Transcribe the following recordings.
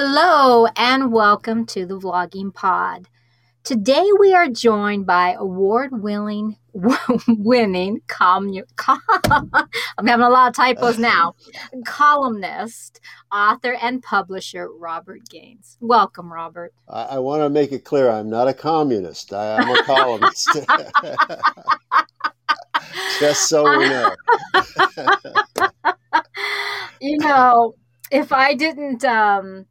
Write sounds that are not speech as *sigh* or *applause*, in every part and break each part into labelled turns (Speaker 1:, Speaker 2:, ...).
Speaker 1: Hello and welcome to the Vlogging Pod. Today we are joined by award-winning *laughs* winning com- *laughs* I'm having a lot of typos now. columnist, author, and publisher Robert Gaines. Welcome, Robert.
Speaker 2: I, I want to make it clear I'm not a communist. I am a *laughs* columnist. Just so we know.
Speaker 1: you know, if I didn't um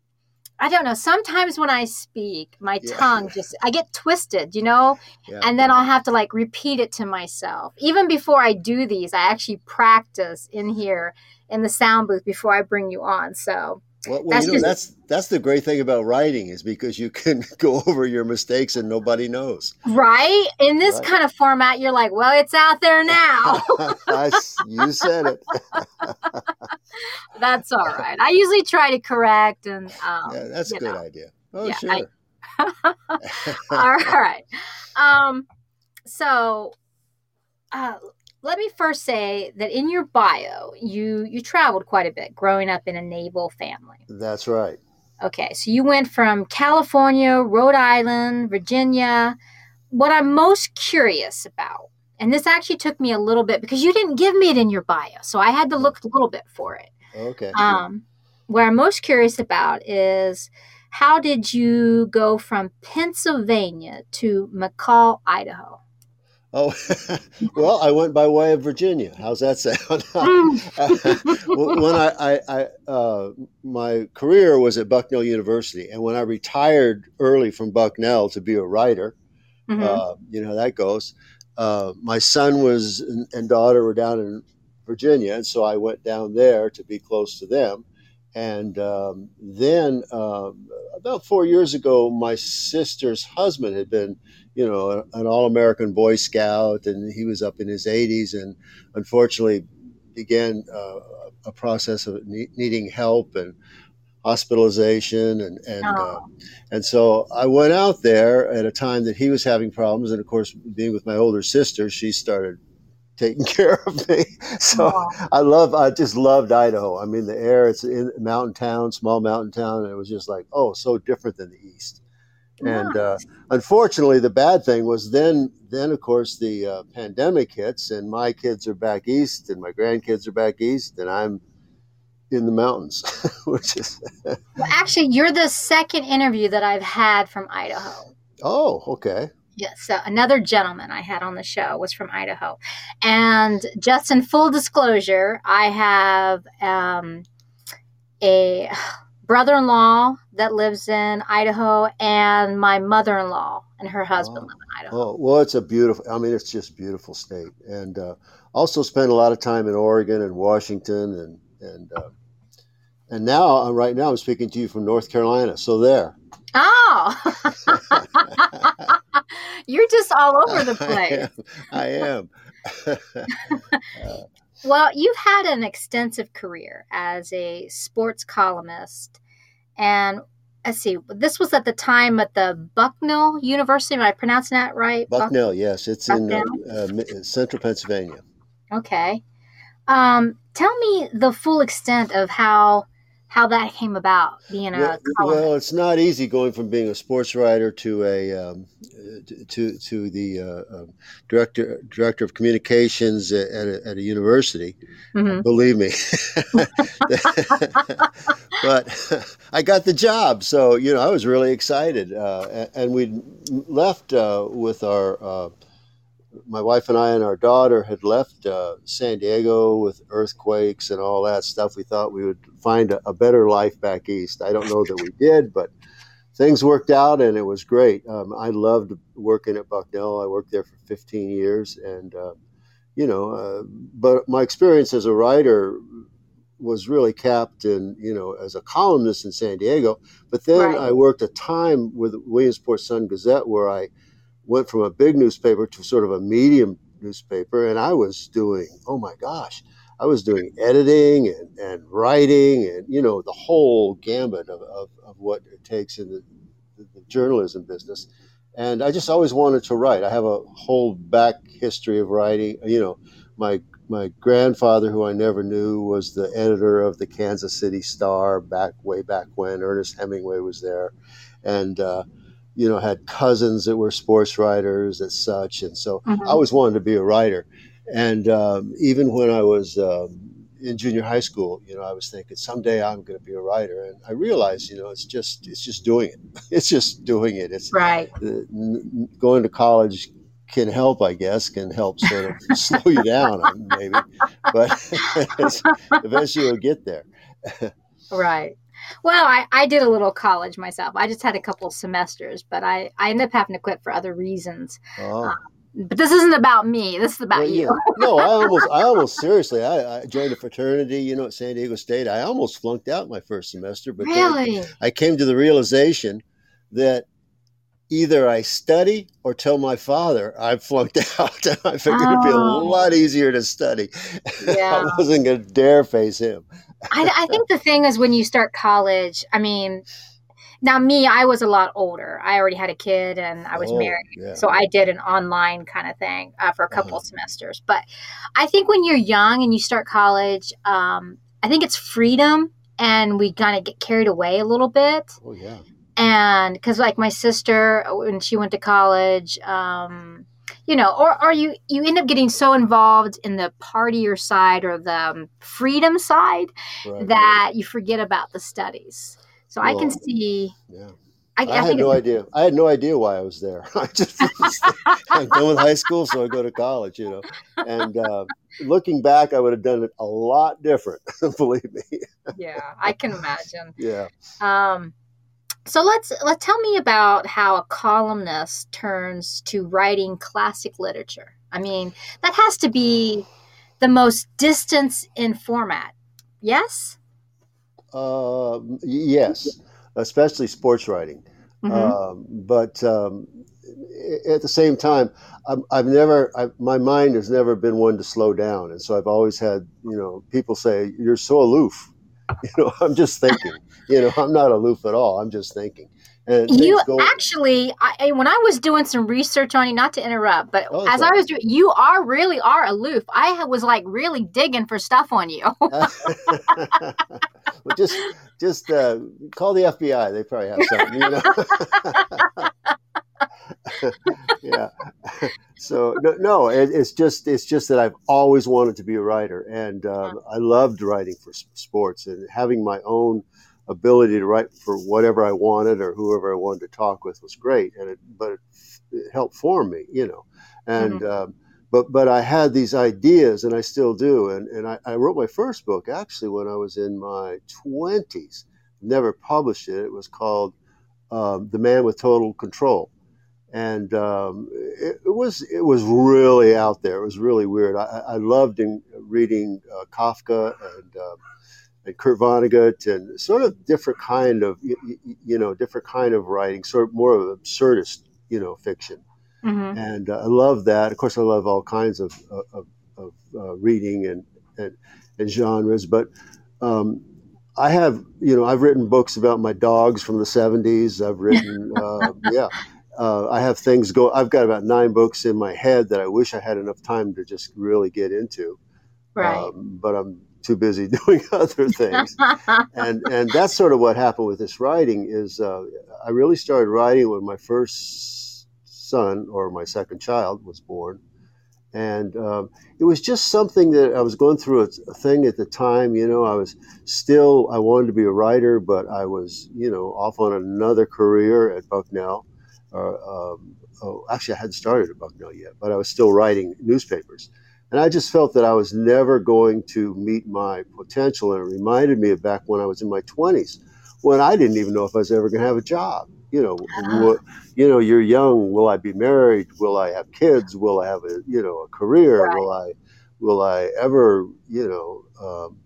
Speaker 1: I don't know. Sometimes when I speak, my yeah. tongue just I get twisted, you know, yeah. and then I'll have to like repeat it to myself. Even before I do these, I actually practice in here in the sound booth before I bring you on. So
Speaker 2: well, well that's you know, just, that's that's the great thing about writing is because you can *laughs* go over your mistakes and nobody knows.
Speaker 1: Right? In this right. kind of format, you're like, well, it's out there now. *laughs*
Speaker 2: you said it. *laughs*
Speaker 1: that's all *laughs* right. I usually try to correct and um,
Speaker 2: yeah, that's a good know. idea. Oh, yeah, sure. I, *laughs*
Speaker 1: all right. Um, so uh, let me first say that in your bio, you you traveled quite a bit growing up in a naval family.
Speaker 2: That's right.
Speaker 1: Okay, so you went from California, Rhode Island, Virginia. What I'm most curious about, and this actually took me a little bit because you didn't give me it in your bio, so I had to look a little bit for it.
Speaker 2: Okay.
Speaker 1: Um, what I'm most curious about is how did you go from Pennsylvania to McCall, Idaho?
Speaker 2: Oh, *laughs* well, I went by way of Virginia. How's that sound? *laughs* when I, I, I uh, my career was at Bucknell University, and when I retired early from Bucknell to be a writer, mm-hmm. uh, you know how that goes. Uh, my son was and daughter were down in Virginia, and so I went down there to be close to them. And um, then um, about four years ago, my sister's husband had been you know, an all American Boy Scout, and he was up in his 80s and unfortunately began uh, a process of ne- needing help and hospitalization and and oh. uh, and so I went out there at a time that he was having problems. And of course being with my older sister she started taking *laughs* care of me. So oh. I love I just loved Idaho. I mean the air it's in mountain town small mountain town. And it was just like oh so different than the east. And uh, unfortunately, the bad thing was then, then of course, the uh, pandemic hits, and my kids are back east, and my grandkids are back east, and I'm in the mountains, *laughs* which is. *laughs*
Speaker 1: well, actually, you're the second interview that I've had from Idaho.
Speaker 2: Oh, okay.
Speaker 1: Yes, so another gentleman I had on the show was from Idaho, and just in full disclosure, I have um, a brother-in-law that lives in Idaho and my mother-in-law and her husband oh. live in Idaho.
Speaker 2: Oh, well, it's a beautiful. I mean, it's just beautiful state, and uh, also spent a lot of time in Oregon and Washington, and and uh, and now uh, right now I'm speaking to you from North Carolina. So there.
Speaker 1: Oh, *laughs* you're just all over the *laughs* place.
Speaker 2: I am. I *laughs*
Speaker 1: am. Well, you've had an extensive career as a sports columnist. And let's see, this was at the time at the Bucknell University. Am I pronouncing that right?
Speaker 2: Bucknell, Buck- yes. It's Bucknell? in uh, uh, central Pennsylvania.
Speaker 1: Okay. Um, tell me the full extent of how how that came about being a
Speaker 2: well, well, it's not easy going from being a sports writer to a um, to to the uh, um, director director of communications at a, at a university. Mm-hmm. Believe me, *laughs* but I got the job, so you know I was really excited, uh, and we left uh, with our uh, my wife and I and our daughter had left uh, San Diego with earthquakes and all that stuff. We thought we would find a, a, better life back east. I don't know that we did, but things worked out and it was great. Um, I loved working at Bucknell. I worked there for 15 years, and uh, you know, uh, but my experience as a writer was really capped in you know as a columnist in San Diego. But then right. I worked a time with Williamsport Sun Gazette where I went from a big newspaper to sort of a medium newspaper, and I was doing, oh my gosh, I was doing editing and, and writing and, you know, the whole gambit of, of, of what it takes in the, the, journalism business. And I just always wanted to write. I have a whole back history of writing. You know, my my grandfather, who I never knew, was the editor of the Kansas City Star back way back when Ernest Hemingway was there, and uh, you know had cousins that were sports writers and such, and so mm-hmm. I always wanted to be a writer. And um, even when I was um, in junior high school, you know, I was thinking someday I'm going to be a writer, and I realized, you know, it's just it's just doing it. *laughs* It's just doing it. It's
Speaker 1: right.
Speaker 2: going to college can help, I guess, can help sort of *laughs* slow you down, maybe, but *laughs* eventually you'll get there.
Speaker 1: right. Well, I, I did a little college myself. I just had a couple semesters, but I, I ended up having to quit for other reasons. Oh. Um, but this isn't about me. This is about well, you. *laughs*
Speaker 2: no, I almost, I almost seriously, I, I, joined a fraternity, you know, at San Diego State. I almost flunked out my first semester, but
Speaker 1: really,
Speaker 2: I came to the realization that either I study or tell my father I flunked *laughs* out. I figured oh. it'd be a oh. lot easier to study. *laughs* Yeah. I wasn't going to dare face him.
Speaker 1: I, I think the thing is when you start college, I mean, now me i was a lot older i already had a kid and i was oh, married yeah. so i did an online kind of thing uh, for a couple uh-huh. semesters but i think when you're young and you start college um, i think it's freedom and we kind of get carried away a little bit
Speaker 2: oh yeah
Speaker 1: and because like my sister when she went to college um, you know or, or you you end up getting so involved in the partier side or the um, freedom side right. that you forget about the studies so well, I can see.
Speaker 2: Yeah. I, I, I had no idea. I had no idea why I was there. *laughs* I just I'm done with high school, so I go to college. You know, and uh, looking back, I would have done it a lot different. *laughs* believe me.
Speaker 1: yeah, I can imagine.
Speaker 2: Yeah.
Speaker 1: Um, so let's let tell me about how a columnist turns to writing classic literature. I mean, that has to be the most distance in format. Yes.
Speaker 2: Uh, yes, especially sports writing. Mm-hmm. Uh, but um, at the same time, i have never, I've, my mind has never been one to slow down, and so I've always had, you know, people say you're so aloof. *laughs* You know, I'm just thinking. you know, I'm not aloof at all. I'm just thinking.
Speaker 1: And you go- actually, I, when I was doing some research on you, not to interrupt, but oh, as I was doing, you are really are aloof. I was like really digging for stuff on you. *laughs* *laughs* well,
Speaker 2: just just uh, call the FBI. They probably have something. You know. *laughs* yeah. So no, no it, it's just it's just that I've always wanted to be a writer, and uh, I loved writing for sports and having my own ability to write for whatever I wanted or whoever I wanted to talk with was great, and it, but it, it helped form me, you know. And mm-hmm. um, but but I had these ideas, and I still do. And and I, I, wrote my first book actually when I was in my twenties. Never published it. It was called um, "The Man with Total Control." And um, it, it, was it was really out there. It was really weird. I, I loved in, reading uh, Kafka and uh, and Kurt Vonnegut and sort of different kind of you, you know different kind of writing, sort of more of absurdist you know fiction. Mm-hmm. And uh, I love that. Of course, I love all kinds of of, of uh, reading and, and, and genres, but. Um, I have, you know, I've written books about my dogs from the '70s. I've written, *laughs* uh, yeah, uh, I have things go. I've got about nine books in my head that I wish I had enough time to just really get into.
Speaker 1: Right. Um,
Speaker 2: but I'm too busy *laughs* doing other things. *laughs* and and that's sort of what happened with this writing is uh, I really started writing when my first son or my second child was born. And um, it was just something that I was going through a, a, thing at the time. You know, I was still, I wanted to be a writer, but I was, you know, off on another career at Bucknell. Uh, um, oh, actually, I hadn't started at Bucknell yet, but I was still writing newspapers. And I just felt that I was never going to meet my potential. And it reminded me of back when I was in my 20s, when I didn't even know if I was ever going to have a job. You know, uh-huh. you know, you're young. Will I be married? Will I have kids? Will I have a, you know, a career? Right. Will I, will I ever, you know, um,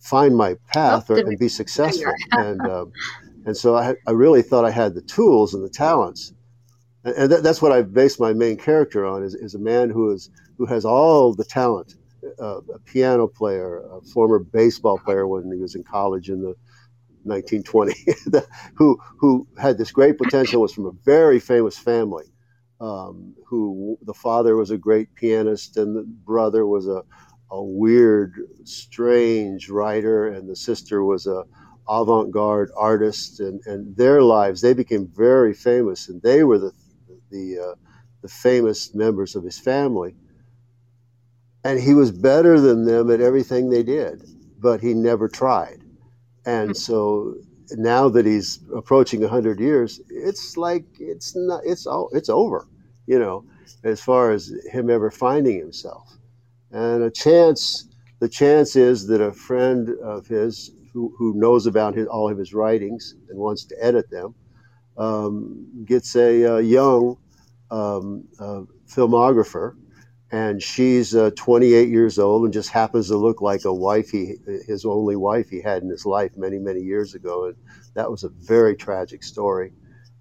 Speaker 2: find my path or, and be successful? and, um, and so I, I really thought I had the tools and the talents. And that's what I base my main character on is, is a man who is who has all the talent, uh, a piano player, a former baseball player when he was in college in the 1920, *laughs* who who had this great potential, was from a very famous family, um, who the father was a great pianist and the brother was a, a weird, strange writer, and the sister was a avant-garde artists and, and their lives they became very famous, and they were the the uh, the famous members of his family. And he was better than them at everything they did, but he never tried. And so now that he's approaching 100 years, it's like it's not it's all it's over, you know, as far as him ever finding himself. And a chance the chance is that a friend of his who, knows about his, all of his writings and wants to edit them um, gets a, a young um, uh, filmographer and she's uh, 28 years old and just happens to look like a wife he his only wife he had in his life many many years ago and that was a very tragic story.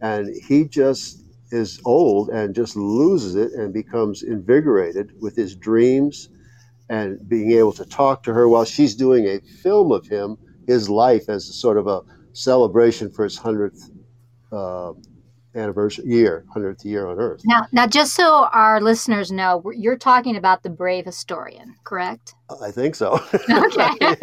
Speaker 2: And he just is old and just loses it and becomes invigorated with his dreams and being able to talk to her while she's doing a film of him his life as a sort of a celebration for his 100th uh, anniversary year, hundredth year on Earth.
Speaker 1: Now, now, just so our listeners know, you're talking about the brave historian, correct?
Speaker 2: I think so. *laughs*
Speaker 1: Okay. *laughs*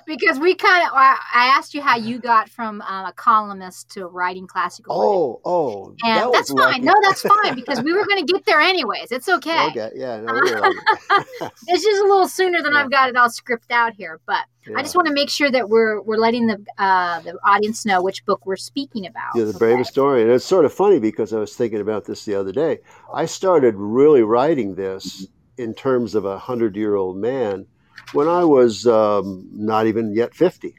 Speaker 1: *laughs* because we kind of, I asked you how you got from um, a columnist to writing classical.
Speaker 2: Oh, oh,
Speaker 1: and that that's fine. No, that's fine because we were going to get there anyways. It's okay.
Speaker 2: Okay, yeah, no,
Speaker 1: it's just a little sooner than yeah. I've got it all scripted out here, but yeah. I just want to make sure that we're we're letting the uh, the audience know which book we're speaking about.
Speaker 2: Yeah, the okay. Brave Historian. And it's sort of funny because I was thinking about this the other day. I started really writing this in terms of a hundred year old man when I was um, not even yet 50.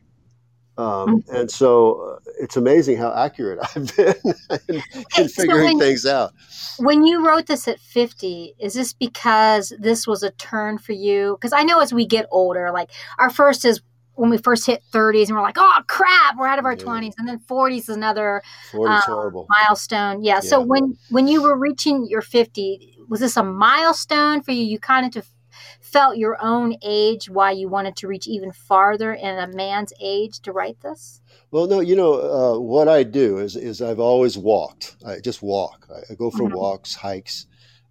Speaker 2: Um, mm-hmm. and so uh, it's amazing how accurate *laughs* I've been in, in figuring so when, things out.
Speaker 1: When you wrote this at 50, is this because this was a turn for you? Because I know as we get older, like our first is when we first hit 30s and we're like, oh crap, we're out of our yeah. 20s, and then 40s is another
Speaker 2: 40's um, horrible.
Speaker 1: milestone. Yeah. yeah. So when when you were reaching your 50, was this a milestone for you? You kind of felt your own age why you wanted to reach even farther in a man's age to write this?
Speaker 2: Well, no, you know uh, what I do is is I've always walked. I just walk. I, I go for mm-hmm. walks, hikes,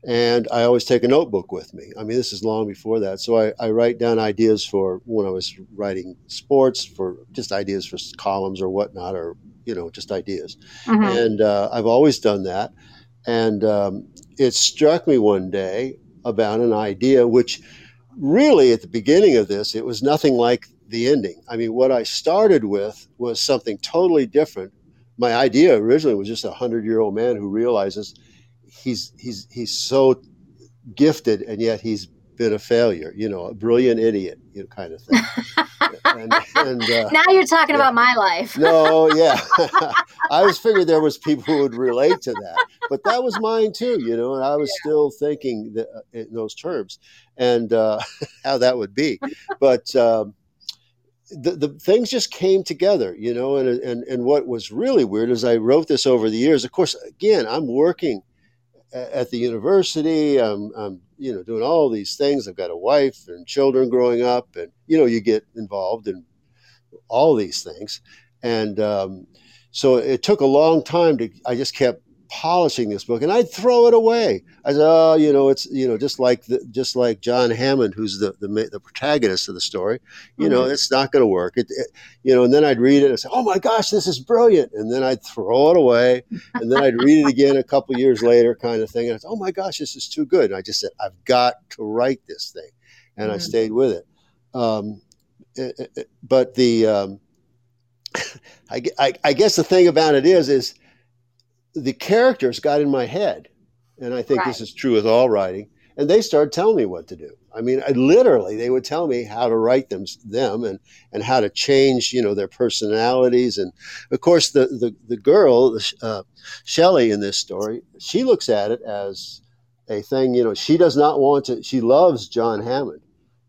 Speaker 2: and I always take a notebook with me. I mean, this is long before that, so I, I write down ideas for when I was writing sports, for just ideas for columns or whatnot, or you know, just ideas. Mm-hmm. And uh, I've always done that. And um, it struck me one day about an idea which really at the beginning of this it was nothing like the ending. I mean what i started with was something totally different. My idea originally was just a hundred year old man who realizes he's he's he's so gifted and yet he's been a failure you know a brilliant idiot you know, kind of thing *laughs*
Speaker 1: and, and, uh, now you're talking yeah. about my life
Speaker 2: no yeah *laughs* *laughs* i was figured there was people who would relate to that but that was mine too, you know, and I was yeah. still thinking that, uh, in those terms and uh, *laughs* how that would be. But um, the, the things just came together, you know, and, and, and what was really weird is I wrote this over the years. Of course, again, I'm working at the university. I'm, I'm, you know, doing all these things. I've got a wife and children growing up, and you know, you get involved in all these things. And um, so it took a long time to. I just kept polishing this book, and I'd throw it away. I said, "Oh, you know, it's you know, just like the, just like John Hammond, who's the the, the protagonist of the story. You mm-hmm. know, it's not going to work. It, it, you know." And then I'd read it and say, "Oh my gosh, this is brilliant!" And then I'd throw it away, and then I'd read it again a couple years later, kind of thing. And I said, "Oh my gosh, this is too good!" And I just said, "I've got to write this thing," and mm-hmm. I stayed with it. Um, it, but the um, *laughs* I, I, I guess the thing about it is is the characters got in my head. And I think right. this is true with all writing. And they started telling me what to do. I mean, I, literally, they would tell me how to write them, them, and and how to change, you know, their personalities. And of course, the the the girl, uh, Shelley, in this story, she looks at it as a thing. You know, she does not want to. She loves John Hammond,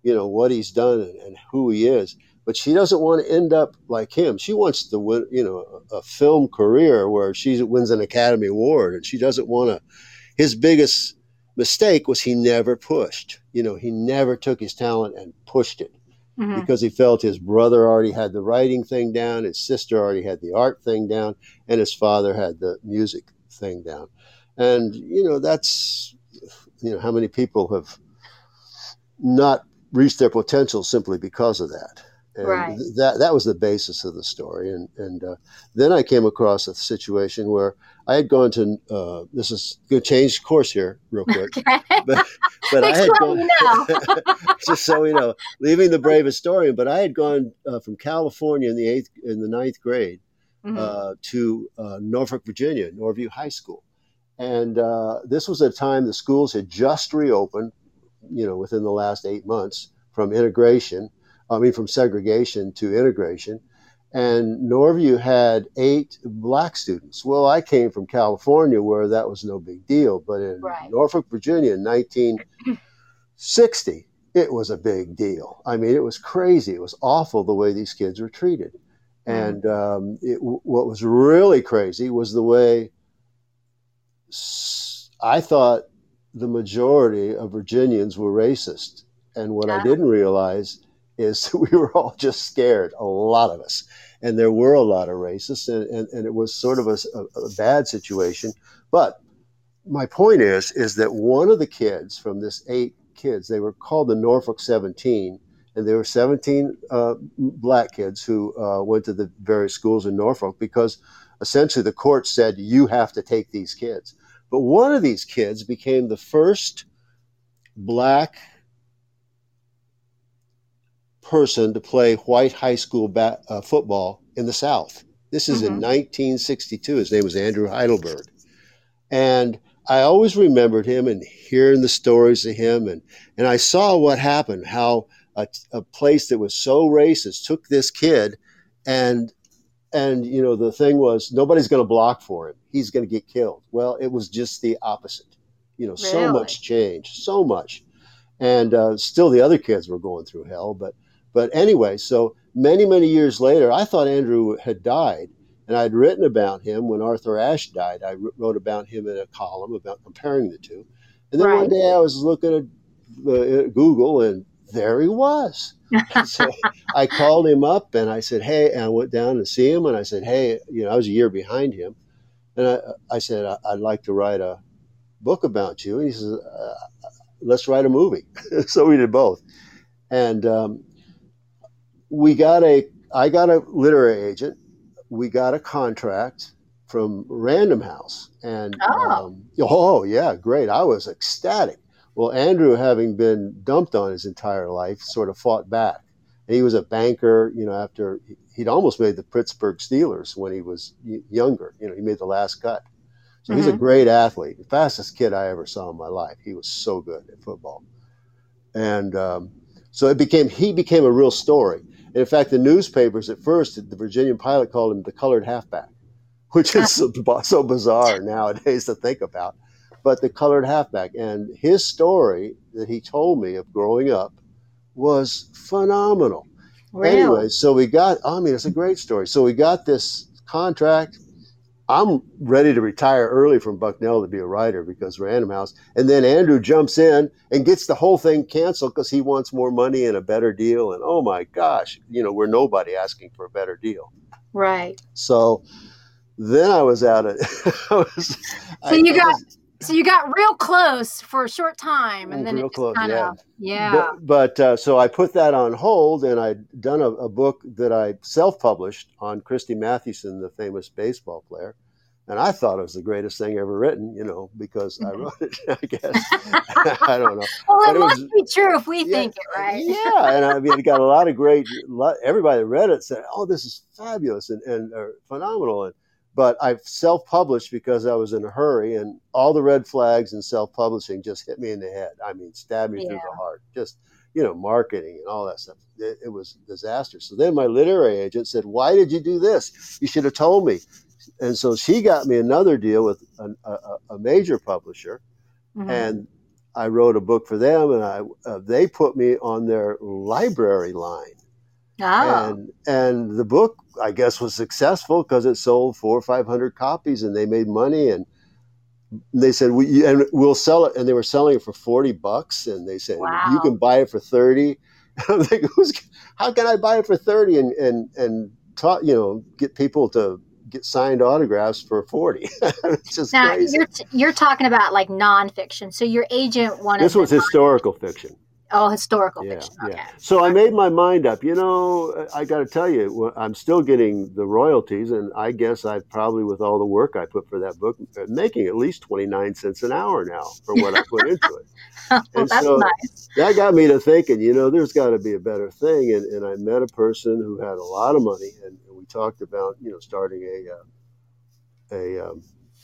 Speaker 2: you know what he's done and, and who he is but she doesn't want to end up like him. She wants to win, you know, a, film career where she wins an Academy Award, and she doesn't want to. His biggest mistake was he never pushed. You know, he never took his talent and pushed it mm-hmm. because he felt his brother already had the writing thing down, his sister already had the art thing down, and his father had the music thing down. and you know that's you know how many people have not reached their potential simply because of that. And
Speaker 1: right.
Speaker 2: that that was the basis of the story, and and uh, then I came across a situation where I had gone to uh, this is going to change course here real *laughs* quick,
Speaker 1: okay. *laughs*
Speaker 2: but, but I had gone *laughs* just so you know, leaving the brave historian. But I had gone uh, from California in the eighth in the ninth grade mm-hmm. Uh, to uh, Norfolk, Virginia, Norview High School, and uh, this was a time the schools had just reopened, you know, within the last eight months from integration I mean, from segregation to integration. And Norview had eight black students. Well, I came from California where that was no big deal, but in right. Norfolk, Virginia in 1960, it was a big deal. I mean, it was crazy. It was awful the way these kids were treated. Mm-hmm. And um, it, what was really crazy was the way I thought the majority of Virginians were racist. And what I didn't realize is *laughs* we were all just scared, a lot of us. And there were a lot of racists, and, and, and it was sort of a, a, a bad situation. But my point is, is that one of the kids from this eight kids, they were called the Norfolk 17, and there were 17 uh, black kids who uh, went to the various schools in Norfolk because essentially the court said, you have to take these kids. But one of these kids became the first black person to play white high school bat, uh, football in the South. This is mm-hmm. in 1962. His name was Andrew Heidelberg. And I always remembered him and hearing the stories of him. And, and I saw what happened, how a, a place that was so racist took this kid and and you know the thing was nobody's going to block for him he's going to get killed well it was just the opposite you know really? so much change so much and uh, still the other kids were going through hell but but anyway, so many, many years later, I thought Andrew had died. And I'd written about him when Arthur Ashe died. I wrote about him in a column about comparing the two. And then right. one day I was looking at uh, Google and there he was. so *laughs* I called him up and I said, Hey, and I went down to see him and I said, Hey, you know, I was a year behind him. And I, I said, I'd like to write a book about you. And he says, uh, Let's write a movie. *laughs* so we did both. And um, we got a I got a literary agent. We got a contract from Random House, and oh. Um, oh yeah, great! I was ecstatic. Well, Andrew, having been dumped on his entire life, sort of fought back. And he was a banker, you know. After he'd almost made the Pittsburgh Steelers when he was younger, you know, he made the last cut. So mm-hmm. he's a mm-hmm. great athlete, the fastest kid I ever saw in my life. He was so good at football, and um, so it became he became a real story. In fact, the newspapers at first, the Virginian Pilot called him the colored halfback, *laughs* which is ah. so, so bizarre nowadays to think about. But the colored halfback and his story that he told me of growing up was phenomenal. Anyway, so we got, I mean, it's a great story. So we got this contract I'm ready to retire early from Bucknell to be a writer because Random House. And then Andrew jumps in and gets the whole thing canceled because he wants more money and a better deal. And oh my gosh, you know, we're nobody asking for a better deal.
Speaker 1: Right.
Speaker 2: So then I was out of. *laughs* was,
Speaker 1: so you got. Was, so you got real close for a short time, and then
Speaker 2: real
Speaker 1: it
Speaker 2: close,
Speaker 1: kind
Speaker 2: yeah.
Speaker 1: of yeah.
Speaker 2: But, but uh, so I put that on hold, and I'd done a, a book that I self-published on Christy Mathewson, the famous baseball player, and I thought it was the greatest thing ever written, you know, because I mm-hmm. wrote it. *laughs* I guess *laughs* I don't know.
Speaker 1: Well, it, it must was, be true if we yeah, think it, right?
Speaker 2: yeah, and I mean, it got a lot of great. Everybody that read it said, "Oh, this is fabulous and, and uh, phenomenal." And but I self-published because I was in a hurry, and all the red flags in self-publishing just hit me in the head. I mean, stabbed me yeah. through the heart. Just you know, marketing and all that stuff. It, it was disaster. So then my literary agent said, "Why did you do this? You should have told me." And so she got me another deal with a, a, a major publisher, mm-hmm. and I wrote a book for them, and I uh, they put me on their library line.
Speaker 1: Oh.
Speaker 2: And and the book, I guess, was successful because it sold four or five hundred copies, and they made money. And they said, "We and we'll sell it." And they were selling it for forty bucks, and they said, wow. "You can buy it for 30 *laughs* I'm like, "Who's? How can I buy it for thirty and and and talk? You know, get people to get signed autographs for 40. *laughs* it's just
Speaker 1: now,
Speaker 2: crazy.
Speaker 1: You're, you're talking about like nonfiction. So your agent wanted.
Speaker 2: This was historical fiction.
Speaker 1: Oh, historical yeah, fiction. Okay. Yeah.
Speaker 2: So I made my mind up. You know, I got to tell you, I'm still getting the royalties, and I guess I probably, with all the work I put for that book, uh, making at least 29 cents an hour now for what I put into it. *laughs*
Speaker 1: oh, and that's so nice.
Speaker 2: That got me to thinking, you know, there's got to be a better thing. And, and I met a person who had a lot of money, and, and we talked about, you know, starting a, uh, a, um,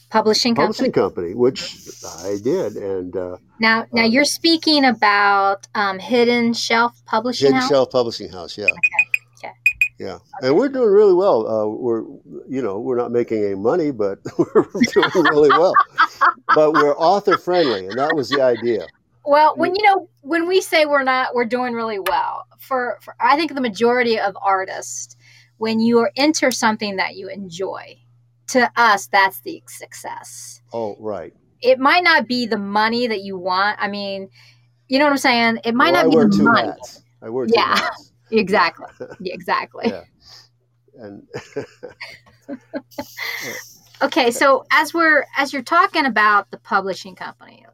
Speaker 1: publishing company?
Speaker 2: publishing company, which I did. And uh,
Speaker 1: now, now um, you're speaking about um, Hidden Shelf Publishing
Speaker 2: Hidden
Speaker 1: House?
Speaker 2: Shelf Publishing House, yeah.
Speaker 1: Okay. okay.
Speaker 2: Yeah, okay. and we're doing really well. Uh, we're, you know, we're not making any money, but *laughs* we're doing really well. but we're author friendly, and that was the idea.
Speaker 1: Well, when you know, when we say we're not, we're doing really well. For, for I think the majority of artists, when you enter something that you enjoy, to us, that's the success.
Speaker 2: Oh, right.
Speaker 1: It might not be the money that you want. I mean, you know what I'm saying? It might well, not I be the money.
Speaker 2: Hats. I wear
Speaker 1: yeah, *laughs* exactly. *laughs* exactly.
Speaker 2: Yeah. And *laughs*
Speaker 1: okay, so as we're as you're talking about the publishing company,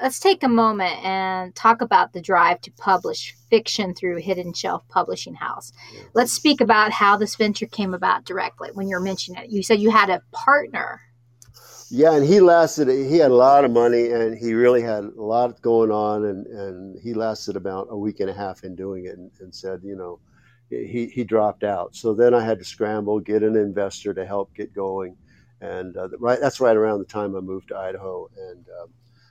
Speaker 1: let's take a moment and talk about the drive to publish fiction through Hidden Shelf Publishing House. Let's speak about how this venture came about directly when you're mentioning it. You said you had a partner.
Speaker 2: Yeah, and he lasted, he had a lot of money and he really had a lot going on. And, and he lasted about a week and a half in doing it and, and said, you know, he, he dropped out. So then I had to scramble, get an investor to help get going. And uh, right, that's right around the time I moved to Idaho. And um,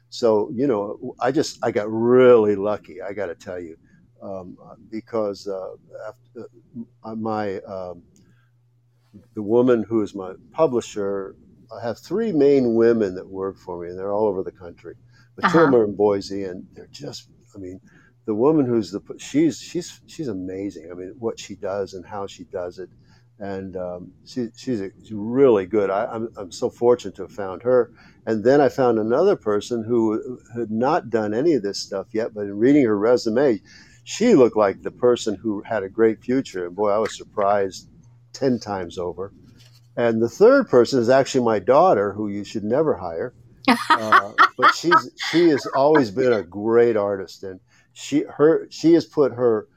Speaker 2: so, you know, I just, I got really lucky, I got to tell you, um, because uh, after, uh, my, um, the woman who is my publisher, I have three main women that work for me, and they're all over the country. But uh-huh. two of them are in Boise, and they're just, I mean, the woman who's the, she's, she's, she's amazing. I mean, what she does and how she does it and um, she, she's, a, she's, really good. I, am I'm, I'm so fortunate to have found her. And then I found another person who had not done any of this stuff yet, but in reading her resume, she looked like the person who had a great future. And boy, I was surprised 10 times over. And the third person is actually my daughter, who you should never hire. *laughs* Uh, but she's she has always been a great artist, and she her she has put her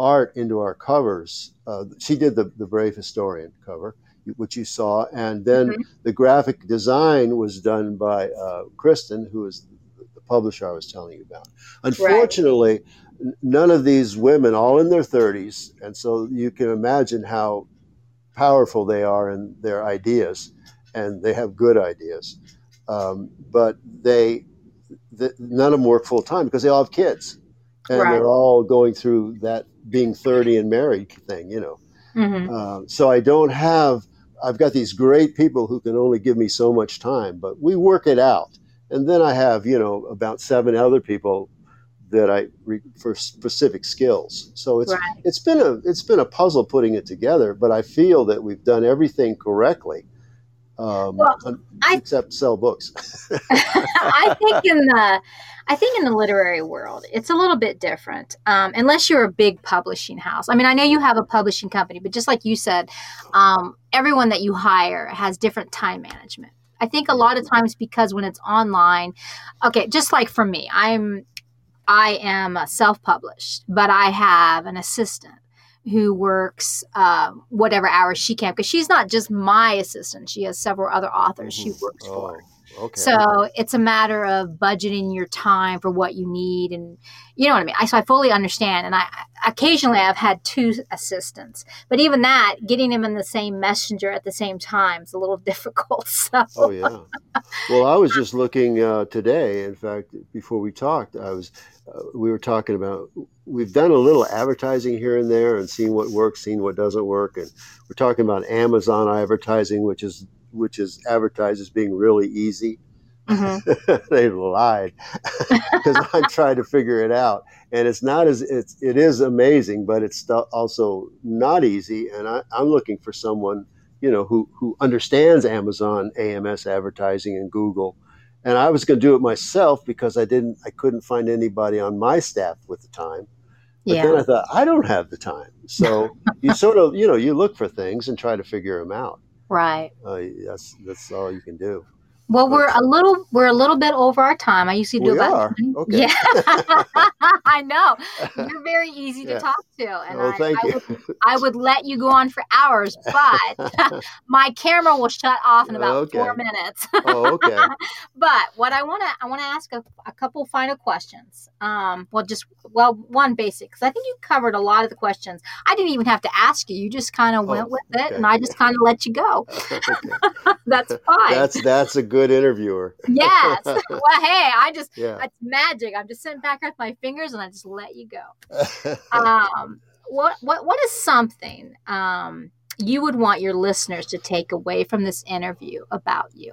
Speaker 2: art into our covers. Uh, she did the, the Brave Historian cover, which you saw, and then mm-hmm. the graphic design was done by uh, Kristen, who is the publisher I was telling you about. Unfortunately, right. none of these women, all in their 30s, and so you can imagine how powerful they are in their ideas, and they have good ideas. Um, but they, the, none of them work full time because they all have kids and right. they're all going through that being 30 and married thing, you know. Mm-hmm. Uh, so I don't have, I've got these great people who can only give me so much time, but we work it out. And then I have, you know, about seven other people that I re- for specific skills. So it's right. it's been a it's been a puzzle putting it together, but I feel that we've done everything correctly. Um, well, I, except sell books. *laughs* *laughs*
Speaker 1: I think in the I think in the literary world, it's a little bit different. Um, unless you're a big publishing house. I mean, I know you have a publishing company, but just like you said, um, everyone that you hire has different time management. I think a lot of times because when it's online, okay, just like for me, I'm I am self-published, but I have an assistant who works uh, whatever hours she can because she's not just my assistant; she has several other authors mm-hmm. she works oh. for. Okay. So it's a matter of budgeting your time for what you need, and you know what I mean. I, so I fully understand, and I occasionally I've had two assistants, but even that, getting them in the same messenger at the same time is a little *laughs* difficult. So.
Speaker 2: Oh yeah. Well, I was just looking uh, today. In fact, before we talked, I was uh, we were talking about we've done a little advertising here and there and seen what works, seen what doesn't work, and we're talking about Amazon advertising, which is which is advertised as being really easy. Mm-hmm. *laughs* they lied *laughs* because I tried to figure it out, and it's not as it's it is amazing, but it's also not easy. And I, I'm looking for someone you know who who understands Amazon AMS advertising and Google. And I was going to do it myself because I didn't I couldn't find anybody on my staff with the time. But yeah. then I thought I don't have the time. So *laughs* you sort of you know you look for things and try to figure them out.
Speaker 1: Right.
Speaker 2: Uh, that's that's all you can do.
Speaker 1: Well, we're a little we're a little bit over our time. I usually do
Speaker 2: we
Speaker 1: about
Speaker 2: are. Okay.
Speaker 1: yeah. *laughs* I know you're very easy to
Speaker 2: Yeah.
Speaker 1: talk to, and
Speaker 2: well,
Speaker 1: I,
Speaker 2: thank
Speaker 1: I,
Speaker 2: you.
Speaker 1: would, I would let you go on for hours, but *laughs* my camera will shut off in about four
Speaker 2: Okay.
Speaker 1: minutes.
Speaker 2: oh, okay. *laughs*
Speaker 1: but what I want to I want to ask a, a couple final questions. Um, well, just well, one basic because I think you covered a lot of the questions. I didn't even have to ask you; you just kind of went
Speaker 2: Oh,
Speaker 1: with it,
Speaker 2: okay.
Speaker 1: and I just kind of let you go. That's fine.
Speaker 2: That's that's a good interviewer.
Speaker 1: yes. *laughs* well, hey, I just
Speaker 2: Yeah.
Speaker 1: it's magic. I'm just sitting back with my fingers and I just let you go. *laughs* Um, what what what is something um, you would want your listeners to take away from this interview about you?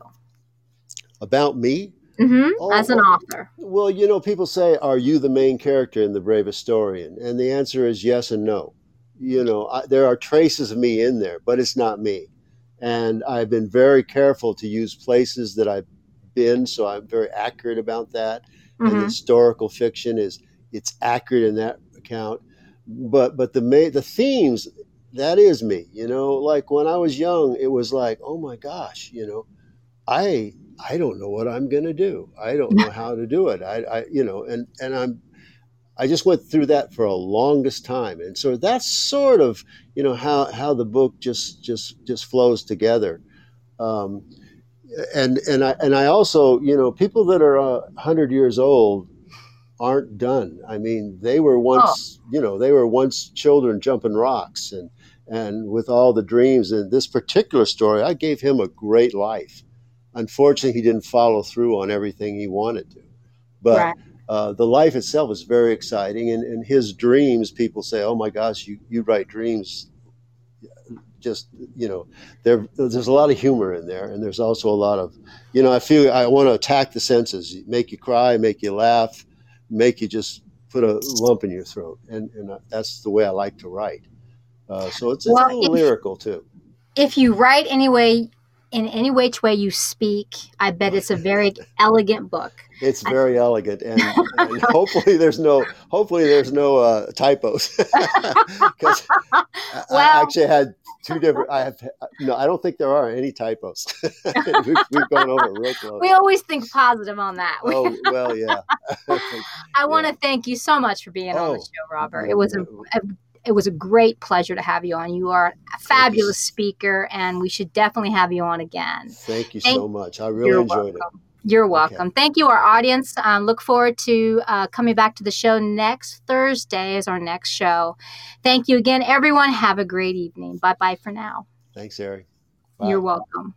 Speaker 2: About me?
Speaker 1: hmm
Speaker 2: Oh,
Speaker 1: as an author.
Speaker 2: Well, you know, people say, "Are you the main character in The Brave Historian?" And the answer is yes and no. You know, I, there are traces of me in there, but it's not me. And I've been very careful to use places that I've been, so I'm very accurate about that. And
Speaker 1: Mhm.
Speaker 2: historical fiction is it's accurate in that account. But but the ma- the themes that is me. You know, like when I was young, it was like, oh my gosh, you know, I I don't know what I'm going to do. I don't know *laughs* how to do it. I, I you know, and and I'm I just went through that for a longest time, and so that's sort of you know how how the book just just just flows together. Um, and and I and I also you know people that are uh, hundred years old aren't done. I mean, they were once you know they were once children jumping rocks and and with all the dreams. And this particular story, I gave him a great life. Unfortunately, he didn't follow through on everything he wanted to, but.
Speaker 1: Right.
Speaker 2: Uh, the life itself is very exciting, and, and his dreams. People say, "Oh my gosh, you, you write dreams." Just you know, there there's a lot of humor in there, and there's also a lot of, you know, I feel I want to attack the senses, make you cry, make you laugh, make you just put a lump in your throat, and and that's the way I like to write. Uh, so it's, it's
Speaker 1: Well,
Speaker 2: a little
Speaker 1: if-
Speaker 2: lyrical too.
Speaker 1: If you write anyway in any which way you speak, I bet it's a very *laughs* elegant book.
Speaker 2: It's very elegant, and, *laughs* and hopefully there's no hopefully there's no uh, typos *laughs* because I
Speaker 1: Well-
Speaker 2: actually had two different. I have no. I don't think there are any typos. we've, we've gone over it real close.
Speaker 1: We always think positive on that.
Speaker 2: oh well, yeah.
Speaker 1: I want to
Speaker 2: yeah.
Speaker 1: thank you so much for being on
Speaker 2: Oh,
Speaker 1: the show, Robert. It was a, a it was a great pleasure to have you on. You are a fabulous speaker, and we should definitely have you on again.
Speaker 2: Thank you
Speaker 1: Thank-
Speaker 2: so much. I really enjoyed it.
Speaker 1: You're welcome. Thank you, our audience. Um, look forward to uh, coming back to the show next Thursday as our next show. Thank you again, everyone. Have a great evening. Bye bye for now.
Speaker 2: Thanks, Eric.
Speaker 1: You're welcome.